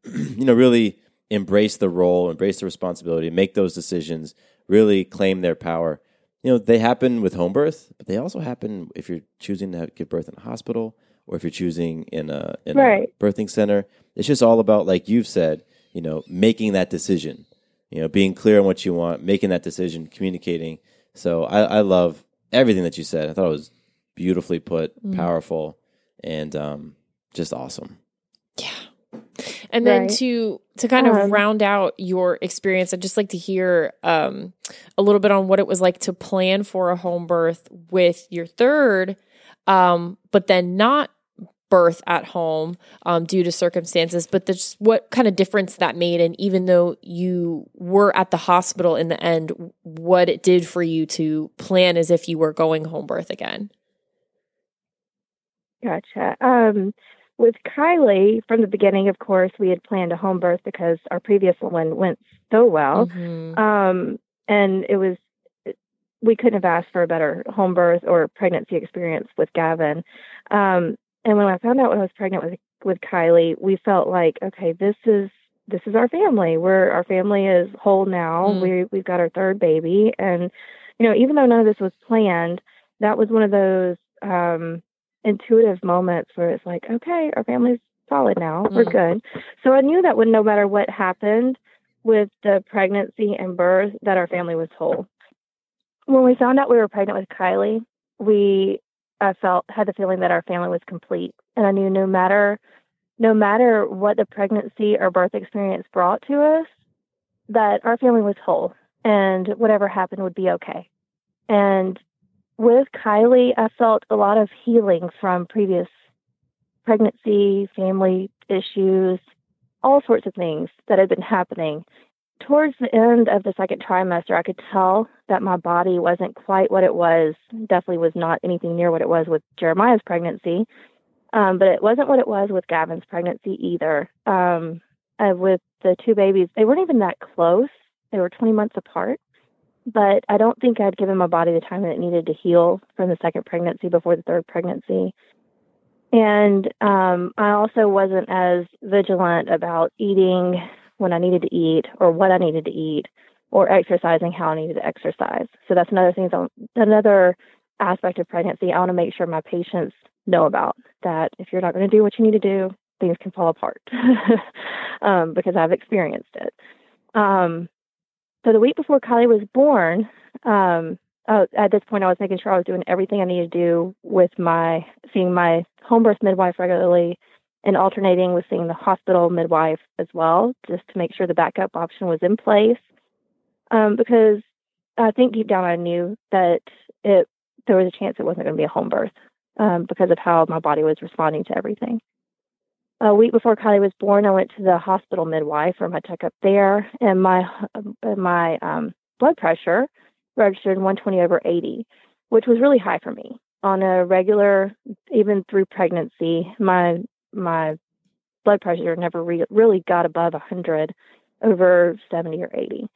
you know, really embrace the role, embrace the responsibility, make those decisions, really claim their power. You know, they happen with home birth, but they also happen if you're choosing to give birth in a hospital or if you're choosing in a in Right. a birthing center. It's just all about, like you've said, you know, making that decision. You know, being clear on what you want, making that decision, communicating. So I, I love everything that you said. I thought it was beautifully put, Mm. powerful, and um, just awesome. And then Right. to to kind of Um, round out your experience, I'd just like to hear um, a little bit on what it was like to plan for a home birth with your third, um, but then not birth at home um, due to circumstances, but just what kind of difference that made. And even though you were at the hospital in the end, what it did for you to plan as if you were going home birth again. Gotcha. Um, with Kylie, from the beginning, of course, we had planned a home birth because our previous one went so well. Mhm. Um, and it was, we couldn't have asked for a better home birth or pregnancy experience with Gavin. Um, and when I found out when I was pregnant with with Kylie, we felt like, okay, this is this is our family. We're our family is whole now. Mm. We we've got our third baby, and you know, even though none of this was planned, that was one of those um, intuitive moments where it's like, okay, our family's solid now. We're Mm. good. So I knew that when no matter what happened with the pregnancy and birth, that our family was whole. When we found out we were pregnant with Kylie, we I felt had the feeling that our family was complete, and I knew no matter no matter what the pregnancy or birth experience brought to us, that our family was whole, and whatever happened would be okay. And with Kylie, I felt a lot of healing from previous pregnancy, family issues, all sorts of things that had been happening. Towards the end of the second trimester, I could tell that my body wasn't quite what it was, definitely was not anything near what it was with Jeremiah's pregnancy. Um, but it wasn't what it was with Gavin's pregnancy either. Um, uh, with the two babies, they weren't even that close. They were 20 months apart. But I don't think I'd given my body the time that it needed to heal from the second pregnancy before the third pregnancy. And um, I also wasn't as vigilant about eating when I needed to eat or what I needed to eat or exercising how I needed to exercise. So that's another thing, another aspect of pregnancy I want to make sure my patients know about that if you're not going to do what you need to do, things can fall apart um, because I've experienced it. Um, so the week before Kylie was born, um, uh, at this point, I was making sure I was doing everything I needed to do with my seeing my home birth midwife regularly and alternating with seeing the hospital midwife as well, just to make sure the backup option was in place. Um, because I think deep down I knew that it there was a chance it wasn't going to be a home birth um, because of how my body was responding to everything. A week before Kylie was born, I went to the hospital midwife for my checkup there, and my my um, blood pressure registered 120 over 80, which was really high for me on a regular, even through pregnancy. My my blood pressure never re- really got above 100 over 70 or 80.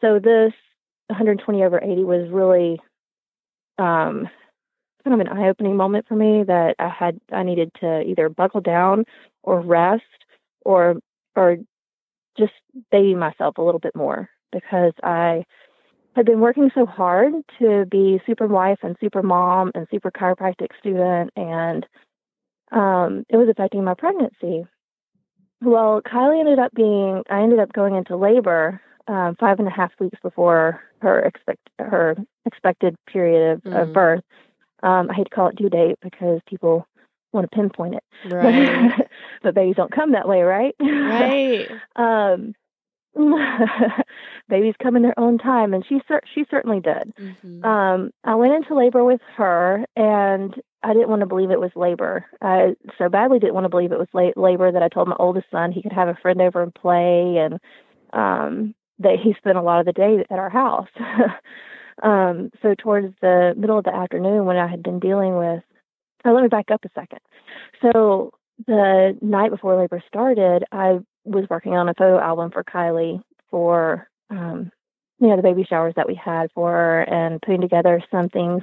So this 120 over 80 was really um, kind of an eye-opening moment for me that I had I needed to either buckle down or rest or or just baby myself a little bit more because I had been working so hard to be super wife and super mom and super chiropractic student and um, it was affecting my pregnancy. Well, Kylie ended up being I ended up going into labor um, five and a half weeks before her expect her expected period of, of Mhm. birth. Um, I hate to call it due date because people want to pinpoint it, Right. but babies don't come that way, right? Right. um, babies come in their own time, and she cer- she certainly did. Mm-hmm. Um, I went into labor with her, and I didn't want to believe it was labor. I so badly didn't want to believe it was la- labor that I told my oldest son he could have a friend over and play, and um, that he spent a lot of the day at our house. Um, so towards the middle of the afternoon, when I had been dealing with, oh, let me back up a second. So the night before labor started, I was working on a photo album for Kylie for um, you know the baby showers that we had for her and putting together some things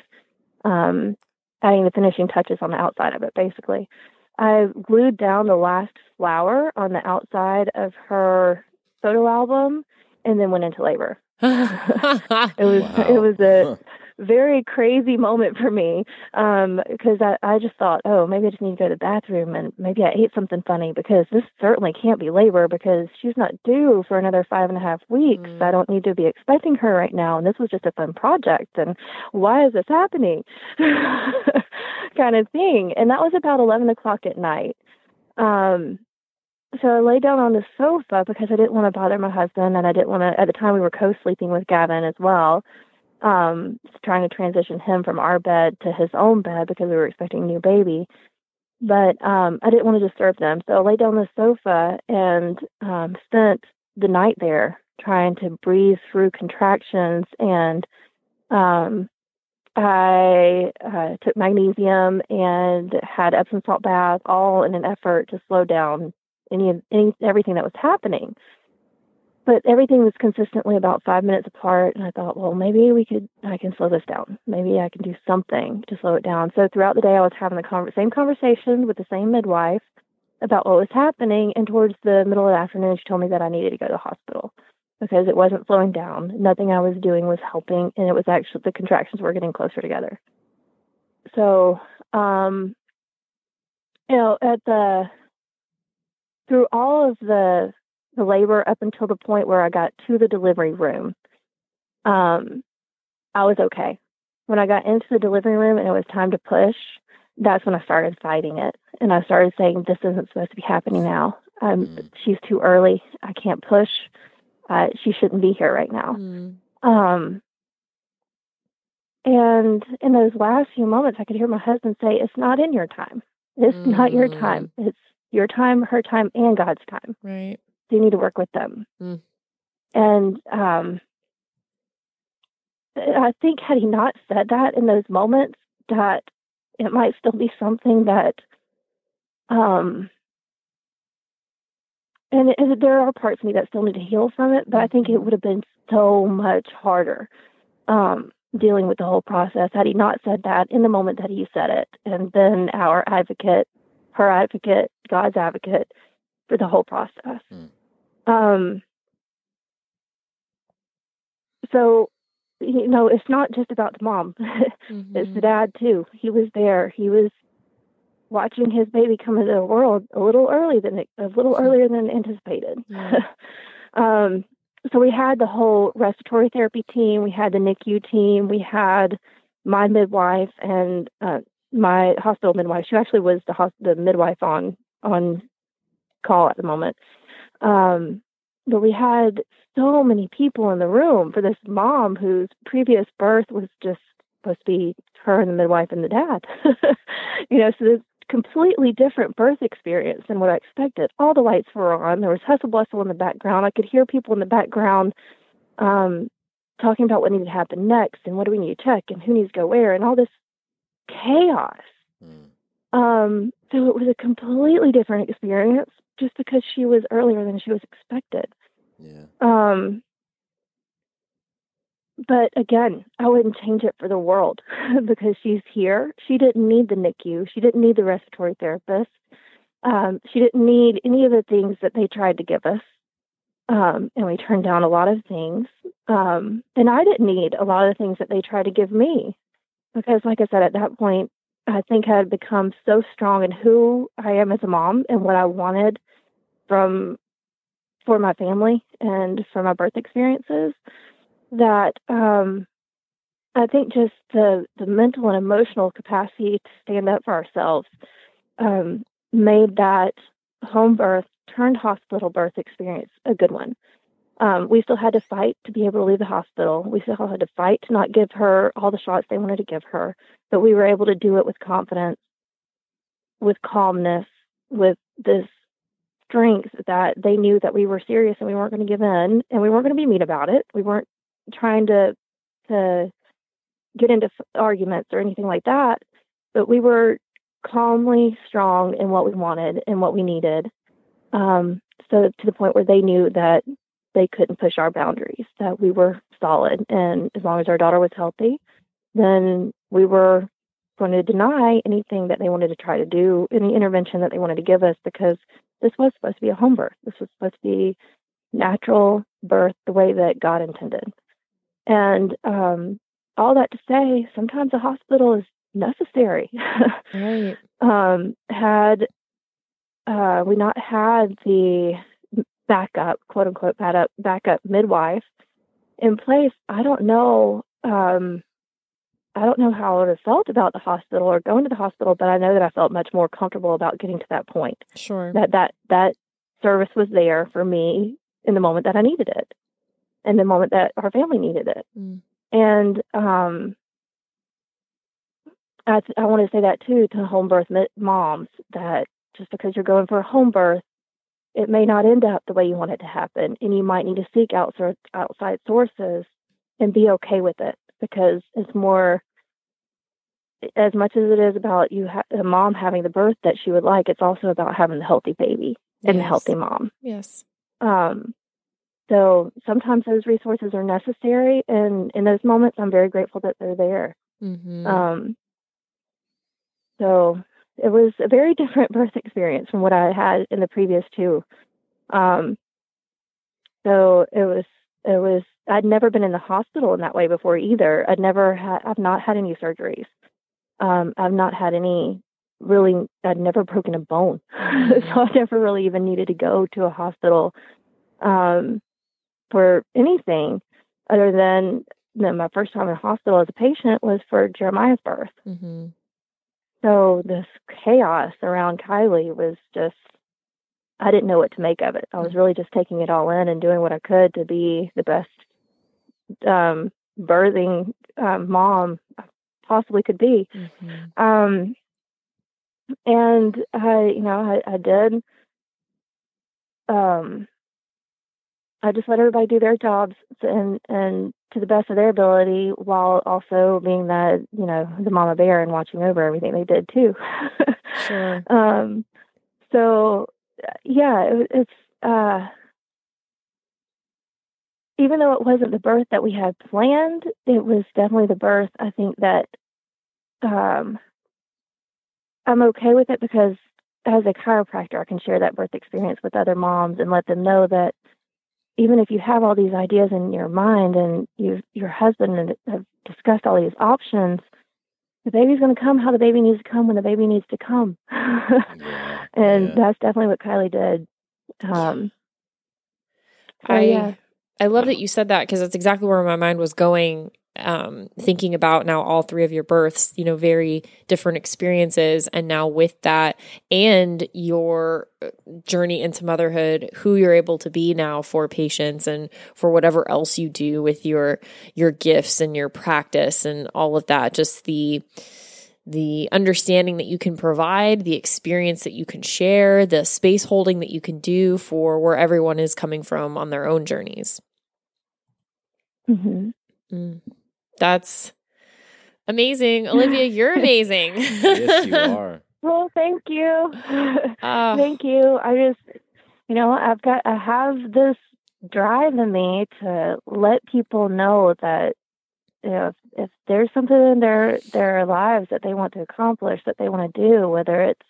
um, adding the finishing touches on the outside of it basically i glued down the last flower on the outside of her photo album and then went into labor it was it was a very crazy moment for me um because I, I just thought oh maybe i just need to go to the bathroom and maybe i ate something funny because this certainly can't be labor because she's not due for another five and a half weeks. I don't need to be expecting her right now and this was just a fun project and why is this happening? Kind of thing and that was about eleven o'clock at night. Um so I lay down on the sofa because I didn't want to bother my husband, and I didn't want to. At the time, we were co-sleeping with Gavin as well, um, trying to transition him from our bed to his own bed because we were expecting a new baby. but um, I didn't want to disturb them. So I lay down on the sofa and um, spent the night there trying to breathe through contractions. And um, I uh, took magnesium and had Epsom salt bath, all in an effort to slow down any, any everything that was happening. But everything was consistently about five minutes apart and i thought well maybe we could i can slow this down. Maybe i can do something to slow it down. So throughout the day i was having the con- same conversation with the same midwife about what was happening and towards the middle of the afternoon she told me that i needed to go to the hospital because it wasn't slowing down. Nothing i was doing was helping and it was actually the contractions were getting closer together. So um you know at the through all of the the labor up until the point where I got to the delivery room, um, I was okay. When I got into the delivery room and it was time to push, that's when I started fighting it. And I started saying, This isn't supposed to be happening now. Um, mm. She's too early. I can't push. Uh, she shouldn't be here right now. Mm. Um, and in those last few moments, I could hear my husband say, It's not in your time. It's mm. not your time. Mm. It's your time, her time, and God's time. Right. So you need to work with them. Mm. And um, I think had he not said that in those moments, that it might still be something that, um, and, it, there are parts of me that still need to heal from it, but I think it Mm-hmm. would have been so much harder um, dealing with the whole process had he not said that in the moment that he said it, and then our advocate, her advocate, God's advocate for the whole process. Um, so, you know, it's not just about the mom, it's the dad too. He was there. He was watching his baby come into the world a little early than a little earlier than anticipated. um, so we had the whole respiratory therapy team, we had the NICU team, we had my midwife and uh, my hospital midwife. She actually was the the midwife on on call at the moment. Um, but we had so many people in the room for this mom whose previous birth was just supposed to be her and the midwife and the dad. you know, so this completely different birth experience than what I expected. All the lights were on. There was hustle bustle in the background. I could hear people in the background um, talking about what needed to happen next and what do we need to check and who needs to go where and all this chaos. Um, so it was a completely different experience just because she was earlier than she was expected. Yeah. Um, but again, I wouldn't change it for the world because she's here. She didn't need the NICU. She didn't need the respiratory therapist. Um, she didn't need any of the things that they tried to give us. Um, and we turned down a lot of things. Um, and I didn't need a lot of the things that they tried to give me because, like I said, at that point, I think I had become so strong in who I am as a mom and what I wanted from for my family and for my birth experiences that um, I think just the the mental and emotional capacity to stand up for ourselves um, made that home birth turned hospital birth experience a good one. Um, we still had to fight to be able to leave the hospital. We still had to fight to not give her all the shots they wanted to give her, but we were able to do it with confidence, with calmness, with this strength that they knew that we were serious and we weren't going to give in and we weren't going to be mean about it. We weren't trying to to get into arguments or anything like that, but we were calmly strong in what we wanted and what we needed. Um, so to the point where they knew that they couldn't push our boundaries, that we were solid, and as long as our daughter was healthy, then we were going to deny anything that they wanted to try to do, any intervention that they wanted to give us, because this was supposed to be a home birth. This was supposed to be natural birth the way that God intended. And um, all that to say, sometimes a hospital is necessary. right. um, had uh, we not had the backup, quote unquote, backup, backup midwife in place, I don't know. Um, I don't know how I would have felt about the hospital or going to the hospital, but I know that I felt much more comfortable about getting to that point. Sure. That that that service was there for me in the moment that I needed it, and the moment that our family needed it. Mm. And um, I, I want to say that too to home birth moms that just because you're going for a home birth, it may not end up the way you want it to happen, and you might need to seek outside outside sources and be okay with it because it's more as much as it is about you ha- a mom having the birth that she would like it's also about having the healthy baby and Yes. the healthy mom Yes. um so sometimes those resources are necessary and in those moments i'm very grateful that they're there Mm-hmm. um so it was a very different birth experience from what i had in the previous two. Um so it was it was i'd never been in the hospital in that way before either. I'd never had i've not had any surgeries. Um i've not had any really i'd never broken a bone. So i never really even needed to go to a hospital um for anything other than know, my first time in hospital as a patient was for jeremiah's birth. Mm-hmm. So this chaos around Kylie was just I didn't know what to make of it. I was really just taking it all in and doing what I could to be the best um birthing um mom I possibly could be. Um and I you know, I, I did um I just let everybody do their jobs and and to the best of their ability while also being that, you know, the mama bear and watching over everything they did too. Sure. um so yeah, it, it's uh even though it wasn't the birth that we had planned, it was definitely the birth I think that um I'm okay with it because as a chiropractor I can share that birth experience with other moms and let them know that even if you have all these ideas in your mind and you your husband have discussed all these options, the baby's going to come how the baby needs to come when the baby needs to come. and that's definitely what Kylie did. Um, so, I yeah. I love that you said that because that's exactly where my mind was going. Um, thinking about now all three of your births, you know, very different experiences, and now with that and your uh, journey into motherhood, who you're able to be now for patients and for whatever else you do with your your gifts and your practice and all of that, just the the understanding that you can provide, the experience that you can share, the space holding that you can do for where everyone is coming from on their own journeys. hmm Mm. That's amazing. Olivia, you're amazing. yes, you are. Well, thank you. Ah. thank you. I just, you know, I've got, I have this drive in me to let people know that, you know, if, if there's something in their their lives that they want to accomplish, that they want to do, whether it's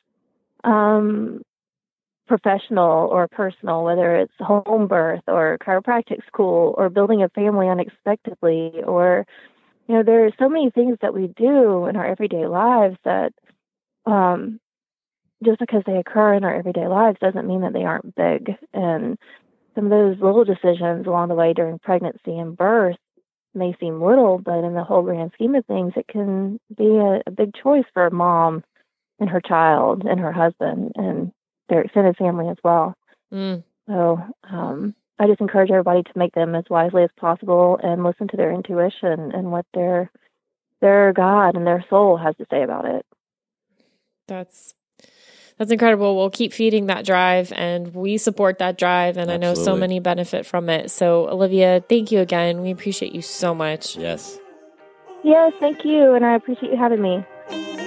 um, professional or personal, whether it's home birth or chiropractic school or building a family unexpectedly, or you know, there are so many things that we do in our everyday lives that um, just because they occur in our everyday lives doesn't mean that they aren't big. And some of those little decisions along the way during pregnancy and birth may seem little, but in the whole grand scheme of things, it can be a, a big choice for a mom and her child and her husband and their extended family as well. Mm. So um, I just encourage everybody to make them as wisely as possible and listen to their intuition and what their their God and their soul has to say about it. That's that's incredible. We'll keep feeding that drive and we support that drive and I know so many benefit from it. So Olivia, thank you again. We appreciate you so much. Yes. Yes, thank you, and I appreciate you having me.